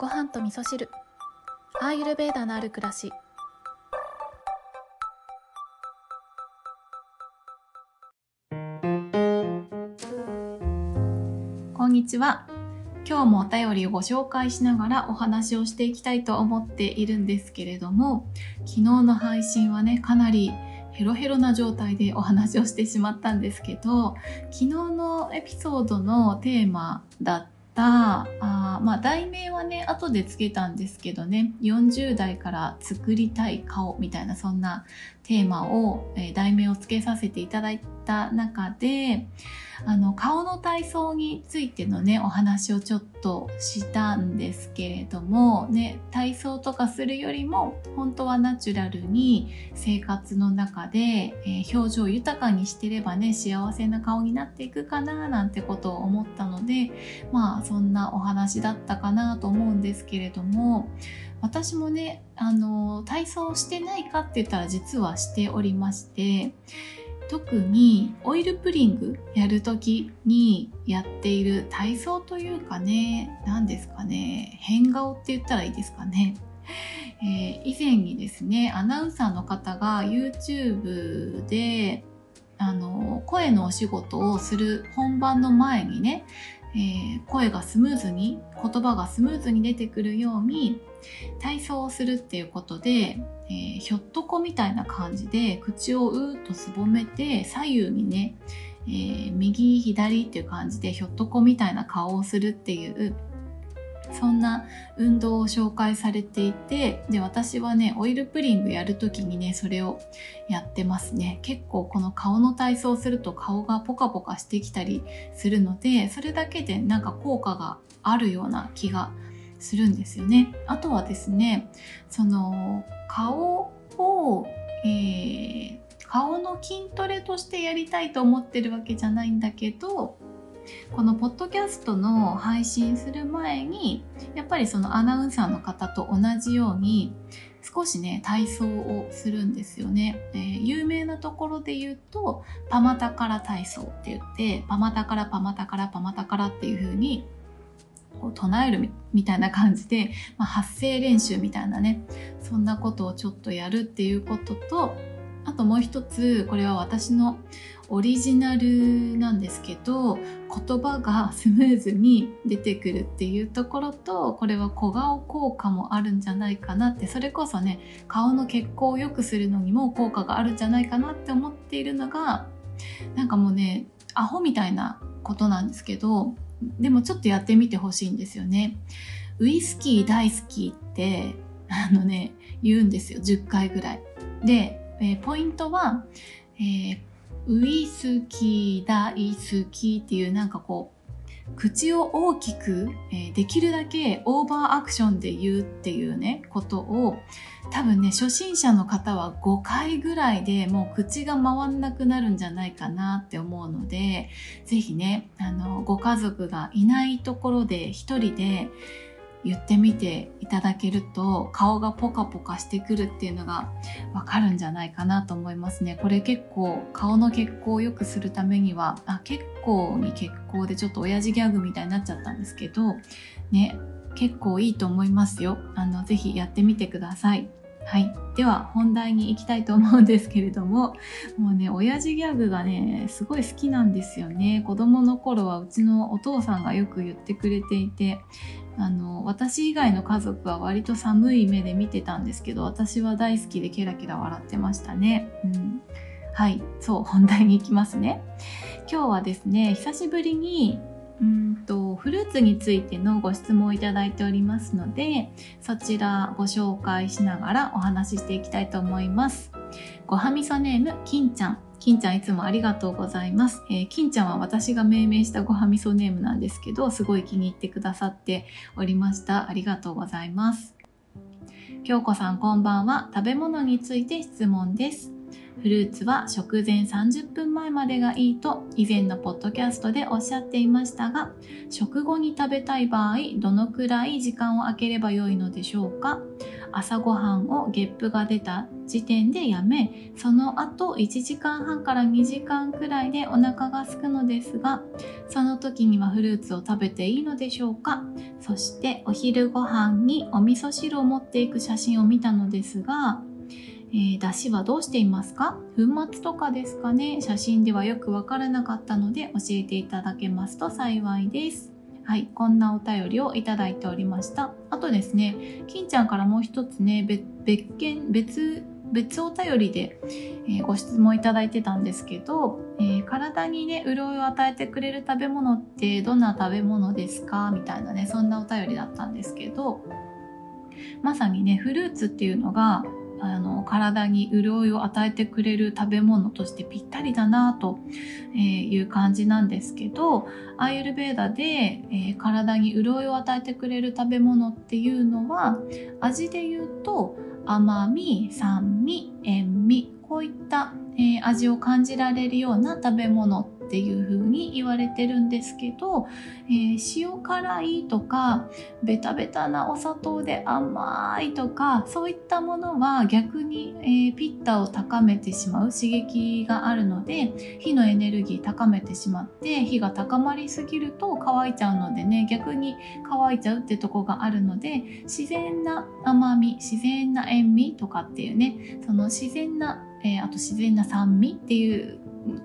ご飯と味噌汁。アーユルベーダのある暮らし。こんにちは。今日もお便りをご紹介しながらお話をしていきたいと思っているんですけれども昨日の配信はねかなりヘロヘロな状態でお話をしてしまったんですけど昨日のエピソードのテーマだったたあまあ題名はね後でつけたんですけどね。40代から作りたい顔みたいなそんなテーマを、えー、題名をつけさせていただいた中であの顔の体操についてのねお話をちょっとしたんですけれどもね体操とかするよりも本当はナチュラルに生活の中で、えー、表情を豊かにしてればね幸せな顔になっていくかななんてことを思ったのでまあそんなお話だったかなと思うんですけれども私もねあの体操してないかって言ったら実はしておりまして特にオイルプリングやるときにやっている体操というかね何ですかね変顔って言ったらいいですかね、えー、以前にですねアナウンサーの方が YouTube であの声のお仕事をする本番の前にね、えー、声がスムーズに言葉がスムーズに出てくるように体操をするっていうことで、えー、ひょっとこみたいな感じで口をうーっとすぼめて左右にね、えー、右左っていう感じでひょっとこみたいな顔をするっていうそんな運動を紹介されていてで私はねオイルプリングやる時にねそれをやってますね結構この顔の体操すると顔がポカポカしてきたりするのでそれだけでなんか効果があるような気がするんですよね。あとはですね、その顔を、えー、顔の筋トレとしてやりたいと思ってるわけじゃないんだけど、このポッドキャストの配信する前に、やっぱりそのアナウンサーの方と同じように、少しね、体操をするんですよね。えー、有名なところで言うと、パマタカラ体操って言って、パマタカラパマタカラパマタカラっていう風に、こう唱えるみたいな感じで、まあ、発声練習みたいなねそんなことをちょっとやるっていうこととあともう一つこれは私のオリジナルなんですけど言葉がスムーズに出てくるっていうところとこれは小顔効果もあるんじゃないかなってそれこそね顔の血行を良くするのにも効果があるんじゃないかなって思っているのがなんかもうねアホみたいなことなんですけどでもちょっとやってみてほしいんですよね。ウイスキー大好きって、あのね、言うんですよ。10回ぐらい。で、えー、ポイントは、えー、ウイスキー大好きっていうなんかこう、口を大きく、えー、できるだけオーバーアクションで言うっていうね、ことを多分ね、初心者の方は5回ぐらいでもう口が回んなくなるんじゃないかなって思うので、ぜひね、あの、ご家族がいないところで一人で言ってみていただけると顔がポカポカしてくるっていうのがわかるんじゃないかなと思いますね。これ結構顔の血行を良くするためには、あ、結構に血行でちょっと親父ギャグみたいになっちゃったんですけど、ね、結構いいと思いますよ。あの、ぜひやってみてください。はい。では、本題に行きたいと思うんですけれども、もうね、親父ギャグがね、すごい好きなんですよね。子供の頃はうちのお父さんがよく言ってくれていて、あの、私以外の家族は割と寒い目で見てたんですけど、私は大好きでケラケラ笑ってましたね。うん。はい。そう、本題に行きますね。今日はですね、久しぶりにうんとフルーツについてのご質問をいただいておりますのでそちらご紹介しながらお話ししていきたいと思いますごはみそネーム金ちゃん金ちゃんいつもありがとうございます、えー、金ちゃんは私が命名したごはみそネームなんですけどすごい気に入ってくださっておりました。ありがとうございます。京子さんこんばんは。食べ物について質問です。フルーツは食前30分前までがいいと以前のポッドキャストでおっしゃっていましたが食後に食べたい場合どのくらい時間を空ければよいのでしょうか？朝ごはんをゲップが出た時点でやめその後1時間半から2時間くらいでお腹が空くのですがその時にはフルーツを食べていいのでしょうか？そしてお昼ご飯にお味噌汁を持っていく写真を見たのですがえー、出汁はどうしていますか？粉末とかですかね？写真ではよくわからなかったので教えていただけますと幸いです。はい、こんなお便りをいただいておりました。あとですね、金ちゃんからもう一つね、別件、別、別お便りで、えー、ご質問いただいてたんですけど、えー、体にね、潤いを与えてくれる食べ物ってどんな食べ物ですか？みたいなね、そんなお便りだったんですけど、まさにね、フルーツっていうのがあの体に潤いを与えてくれる食べ物としてぴったりだなという感じなんですけどアイユルベーダで、えー、体に潤いを与えてくれる食べ物っていうのは味で言うと甘み酸味塩味こういった、えー、味を感じられるような食べ物っていう風に言われてるんですけど、えー、塩辛いとかベタベタなお砂糖で甘いとかそういったものは逆に、えー、ピッタを高めてしまう刺激があるので火のエネルギー高めてしまって火が高まりすぎると乾いちゃうのでね逆に乾いちゃうってとこがあるので自然な甘み自然な塩味とかっていうねその自然なえー、あと自然な酸味っていう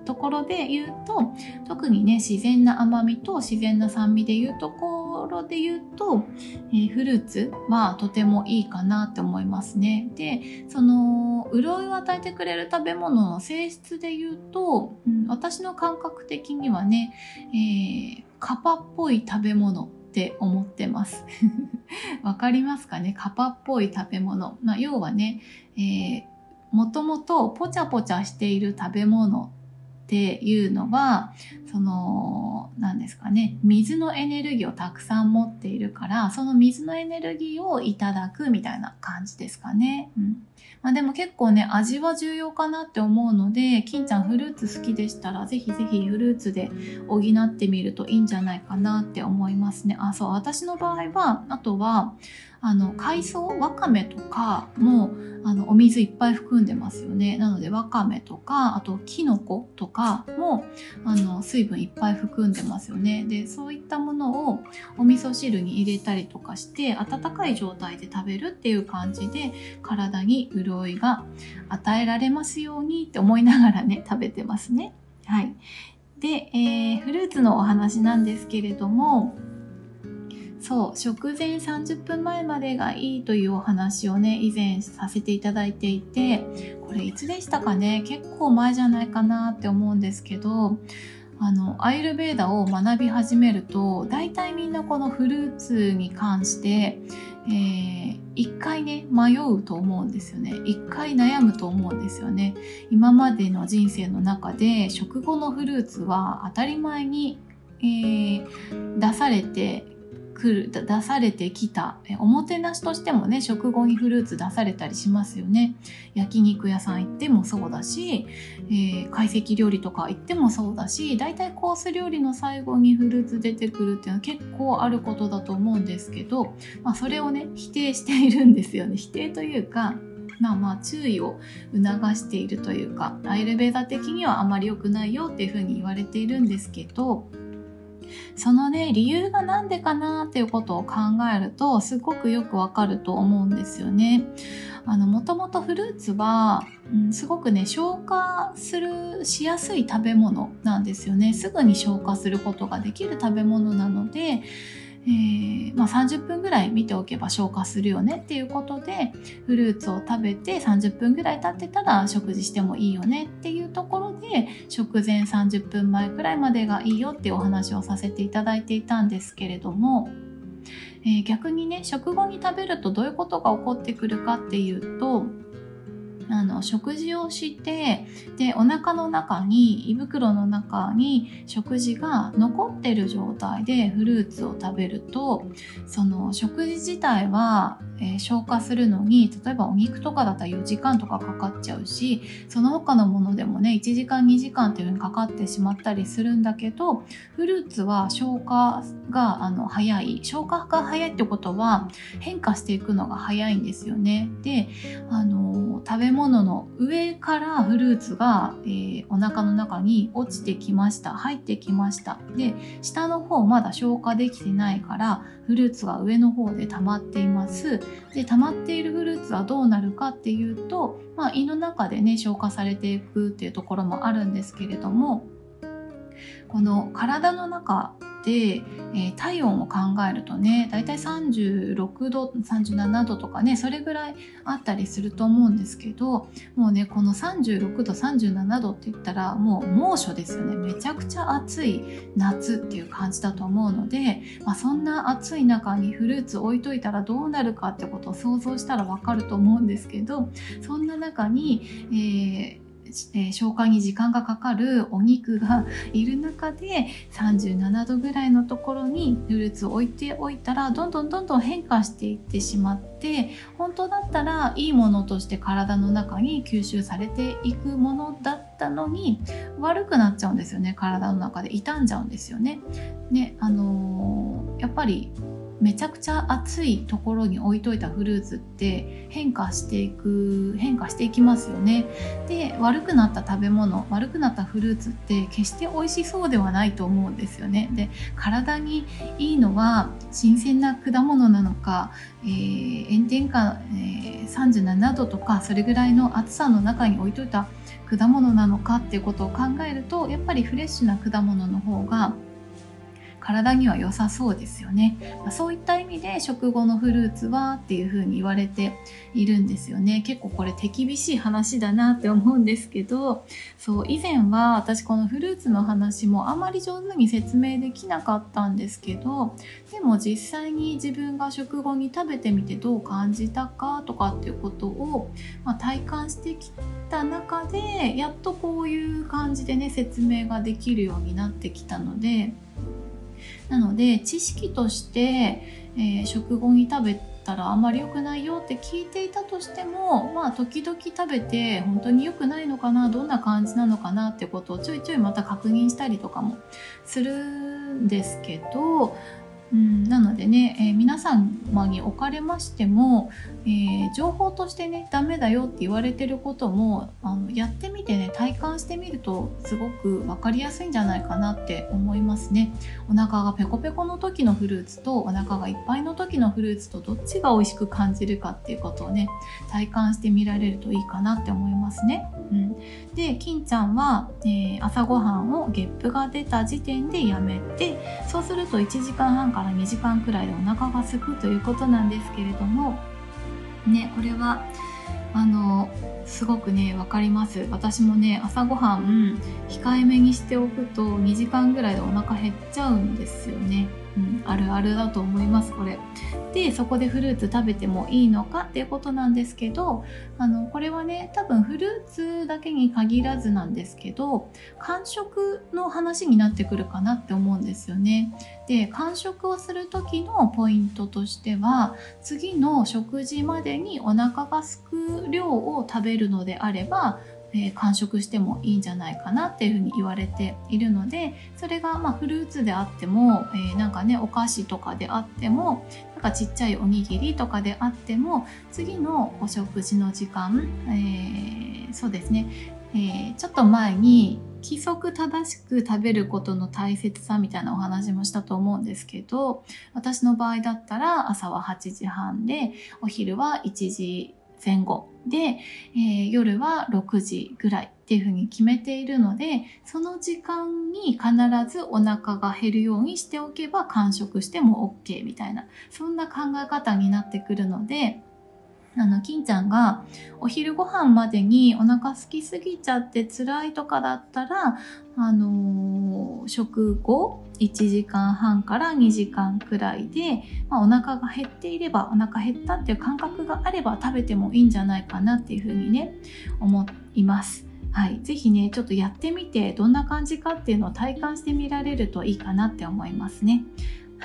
ところで言うと特にね自然な甘みと自然な酸味でいうところで言うと、えー、フルーツはとてもいいかなって思いますね。でその潤いを与えてくれる食べ物の性質で言うと、うん、私の感覚的にはね、えー、カパっぽい食べ物って思ってます。わかりますかね？カパっぽい食べ物。まあ、要はね、えーもともとポチャポチャしている食べ物っていうのはその何ですかね水のエネルギーをたくさん持っているからその水のエネルギーをいただくみたいな感じですかね。うんまあ、でも結構ね味は重要かなって思うので金ちゃんフルーツ好きでしたらぜひぜひフルーツで補ってみるといいんじゃないかなって思いますね。あそう私の場合はあとはあの海藻わかめとかもあのお水いっぱい含んでますよね。なのでわかめとかあときのことかもあの水分いっぱい含んでますよね。でそういったものをお味噌汁に入れたりとかして温かい状態で食べるっていう感じで体に潤いが与えられますようにって思いながらね食べてますね。はい。で、えー、フルーツのお話なんですけれどもそう食前30分前までがいいというお話をね以前させていただいていてこれいつでしたかね？結構前じゃないかなって思うんですけどあのアイルベーダを学び始めると大体みんなこのフルーツに関して、えー、一回ね迷うと思うんですよね。一回悩むと思うんですよね。今までの人生の中で食後のフルーツは当たり前に、えー、出されて来る出されてきた。おもてなしとしてもね食後にフルーツ出されたりしますよね。焼肉屋さん行ってもそうだし、えー、懐石料理とか行ってもそうだし大体コース料理の最後にフルーツ出てくるっていうのは結構あることだと思うんですけど、まあ、それをね否定しているんですよね。否定というかまあまあ注意を促しているというかアイルベーダ的にはあまり良くないよっていうふうに言われているんですけどそのね理由が何でかなっていうことを考えるとすごくよくわかると思うんですよね。あのもともとフルーツは、うん、すごくね消化するしやすい食べ物なんですよねすぐに消化することができる食べ物なのでえー、まあ、30分ぐらい見ておけば消化するよねっていうことでフルーツを食べて30分ぐらい経ってたら食事してもいいよねっていうところで食前30分前くらいまでがいいよっていうお話をさせていただいていたんですけれども、えー、逆にね食後に食べるとどういうことが起こってくるかっていうとあの食事をしてでお腹の中に胃袋の中に食事が残ってる状態でフルーツを食べるとその食事自体は、えー、消化するのに例えばお肉とかだったら4時間とかかかっちゃうしその他のものでもね1時間2時間っていうふうにかかってしまったりするんだけどフルーツは消化があの早い消化が早いってことは変化していくのが早いんですよね。であの食べ物の上からフルーツが、えー、お腹の中に落ちてきました。入ってきました。で下の方まだ消化できてないからフルーツが上の方で溜まっています。で溜まっているフルーツはどうなるかっていうと、まあ、胃の中でね消化されていくっていうところもあるんですけれどもこの体の中、えー、体温を考えるとねだいたい36度37度とかねそれぐらいあったりすると思うんですけどもうねこの36度37度って言ったらもう猛暑ですよね。めちゃくちゃ暑い夏っていう感じだと思うので、まあ、そんな暑い中にフルーツ置いといたらどうなるかってことを想像したらわかると思うんですけどそんな中に、えーえー、消化に時間がかかるお肉がいる中で37度ぐらいのところにフルーツを置いておいたらどんどんどんどん変化していってしまって本当だったらいいものとして体の中に吸収されていくものだったのに悪くなっちゃうんですよね体の中で傷んじゃうんですよね。ねあのー、やっぱりめちゃくちゃ暑いところに置いといたフルーツって変化していく変化していきますよね。で悪くなった食べ物悪くなったフルーツって決して美味しそうではないと思うんですよね。で体にいいのは新鮮な果物なのか、えー、炎天下、えー、37度とかそれぐらいの暑さの中に置いといた果物なのかっていうことを考えるとやっぱりフレッシュな果物の方が体には良さそうですよね、まあ、そういった意味で食後のフルーツはっていうふうに言われているんですよね。結構これ手厳しい話だなって思うんですけどそう以前は私このフルーツの話もあまり上手に説明できなかったんですけどでも実際に自分が食後に食べてみてどう感じたかとかっていうことを、ま、体感してきた中でやっとこういう感じでね説明ができるようになってきたのでなので知識として、えー、食後に食べたらあんまり良くないよって聞いていたとしてもまあ時々食べて本当に良くないのかなどんな感じなのかなってことをちょいちょいまた確認したりとかもするんですけどうん、なのでね、えー、皆様におかれましても、えー、情報としてねダメだよって言われてることもあのやってみてね体感してみるとすごく分かりやすいんじゃないかなって思いますね。お腹がペコペコの時のフルーツとお腹がいっぱいの時のフルーツとどっちが美味しく感じるかっていうことをね体感してみられるといいかなって思いますね、うん、で金ちゃんは、えー、朝ごはんをゲップが出た時点でやめてそうすると1時間半から2時間くらいでお腹が空くということなんですけれどもねこれはあのすごくね分かります私もね朝ごはん控えめにしておくと2時間ぐらいでお腹減っちゃうんですよねうん、あるあるだと思いますこれ。でそこでフルーツ食べてもいいのかっていうことなんですけどあのこれはね多分フルーツだけに限らずなんですけど間食の話になってくるかなって思うんですよね。で間食をする時のポイントとしては次の食事までにお腹がすく量を食べるのであればえー、完食してもいいんじゃないかなっていうふうに言われているのでそれがまフルーツであっても、えー、なんかねお菓子とかであってもなんかちっちゃいおにぎりとかであっても次のお食事の時間、えー、そうですね、えちょっと前に規則正しく食べることの大切さみたいなお話もしたと思うんですけど私の場合だったら朝は8時半でお昼は1時前後。で、えー、夜は6時ぐらいっていうふうに決めているのでその時間に必ずお腹が減るようにしておけば完食しても OK みたいなそんな考え方になってくるのであの、金ちゃんがお昼ご飯までにお腹空きすぎちゃって辛いとかだったら、あのー、食後1時間半から2時間くらいで、まあ、お腹が減っていれば、お腹減ったっていう感覚があれば食べてもいいんじゃないかなっていうふうにね、思います。はい。ぜひね、ちょっとやってみて、どんな感じかっていうのを体感してみられるといいかなって思いますね。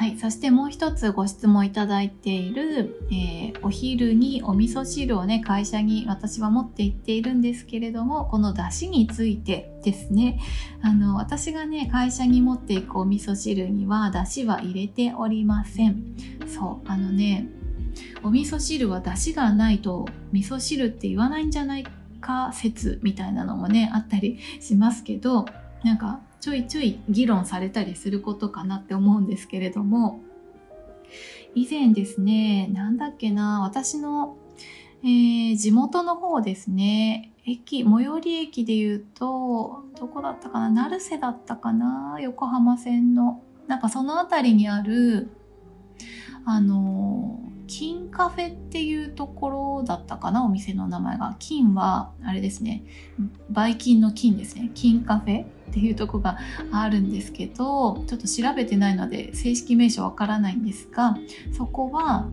はい。そしてもう一つご質問いただいている、えー、お昼にお味噌汁をね、会社に私は持って行っているんですけれども、この出汁についてですね、あの、私がね、会社に持っていくお味噌汁には出汁は入れておりません。そう、あのね、お味噌汁は出汁がないと味噌汁って言わないんじゃないか説みたいなのもね、あったりしますけど、なんかちょいちょい議論されたりすることかなって思うんですけれども、以前ですね、なんだっけな、私の、えー、地元の方ですね、駅、最寄り駅で言うと、どこだったかな、成瀬だったかな、横浜線の。なんかその辺りにある、あの金カフェっていうところだったかなお店の名前が。金はあれですね。バイキンの金ですね。金カフェっていうとこがあるんですけどちょっと調べてないので正式名称わからないんですがそこは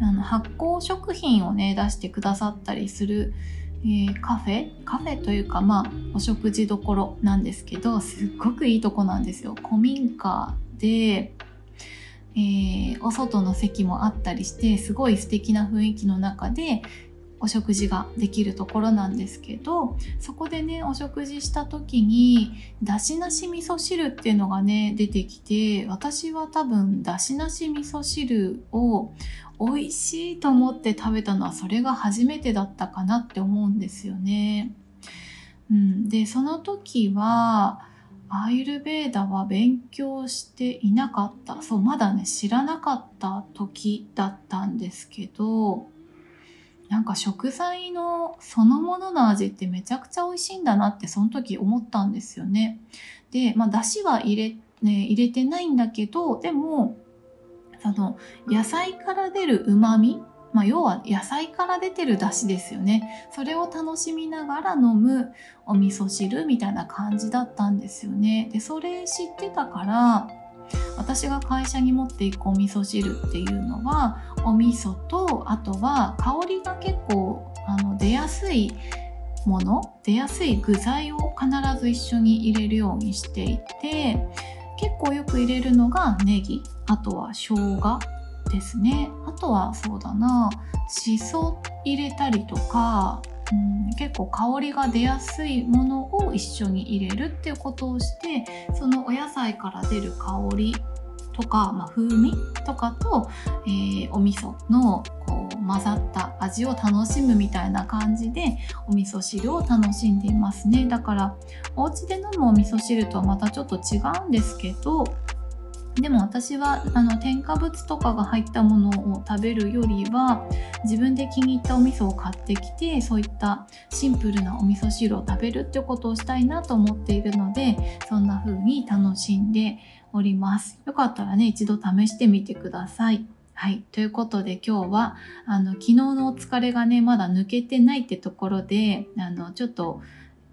あの発酵食品をね出してくださったりする、えー、カフェ？カフェというかまあお食事どころなんですけどすっごくいいとこなんですよ。古民家でえー、お外の席もあったりしてすごい素敵な雰囲気の中でお食事ができるところなんですけどそこでねお食事した時にだしなし味噌汁っていうのがね出てきて私は多分だしなし味噌汁を美味しいと思って食べたのはそれが初めてだったかなって思うんですよね。うん、でその時はアイルベーダは勉強していなかった。そう、まだね、知らなかった時だったんですけど、なんか食材のそのものの味ってめちゃくちゃ美味しいんだなってその時思ったんですよね。で、まあ、だしは入れ、ね、入れてないんだけど、でも、その野菜から出る旨味まあ、要は野菜から出てる出汁ですよね。それを楽しみながら飲むお味噌汁みたいな感じだったんですよね。で、それ知ってたから、私が会社に持っていくお味噌汁っていうのは、お味噌と、あとは香りが結構あの出やすいもの、出やすい具材を必ず一緒に入れるようにしていて、結構よく入れるのがネギ、あとは生姜、ですね。あとはそうだな。しそ入れたりとか、うん、結構香りが出やすいものを一緒に入れるっていうことをしてそのお野菜から出る香りとか、まあ、風味とかと、えー、お味噌のこう混ざった味を楽しむみたいな感じでお味噌汁を楽しんでいますね。だからお家で飲むお味噌汁とはまたちょっと違うんですけどでも私はあの添加物とかが入ったものを食べるよりは自分で気に入ったお味噌を買ってきてそういったシンプルなお味噌汁を食べるってことをしたいなと思っているのでそんな風に楽しんでおります。よかったらね一度試してみてください。はい。ということで今日は、あの、昨日のお疲れがね、まだ抜けてないってところで、あの、ちょっと、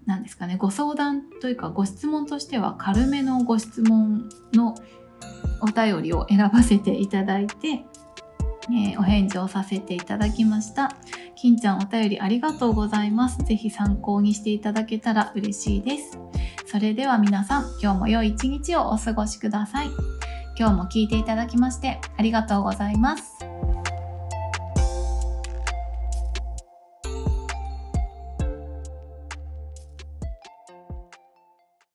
何ですかね、ご相談というかご質問としては軽めのご質問のお便りを選ばせていただいて、えー、お返事をさせていただきました。金ちゃんお便りありがとうございます。ぜひ参考にしていただけたら嬉しいです。それでは皆さん、今日も良い一日をお過ごしください。今日も聞いていただきましてありがとうございます。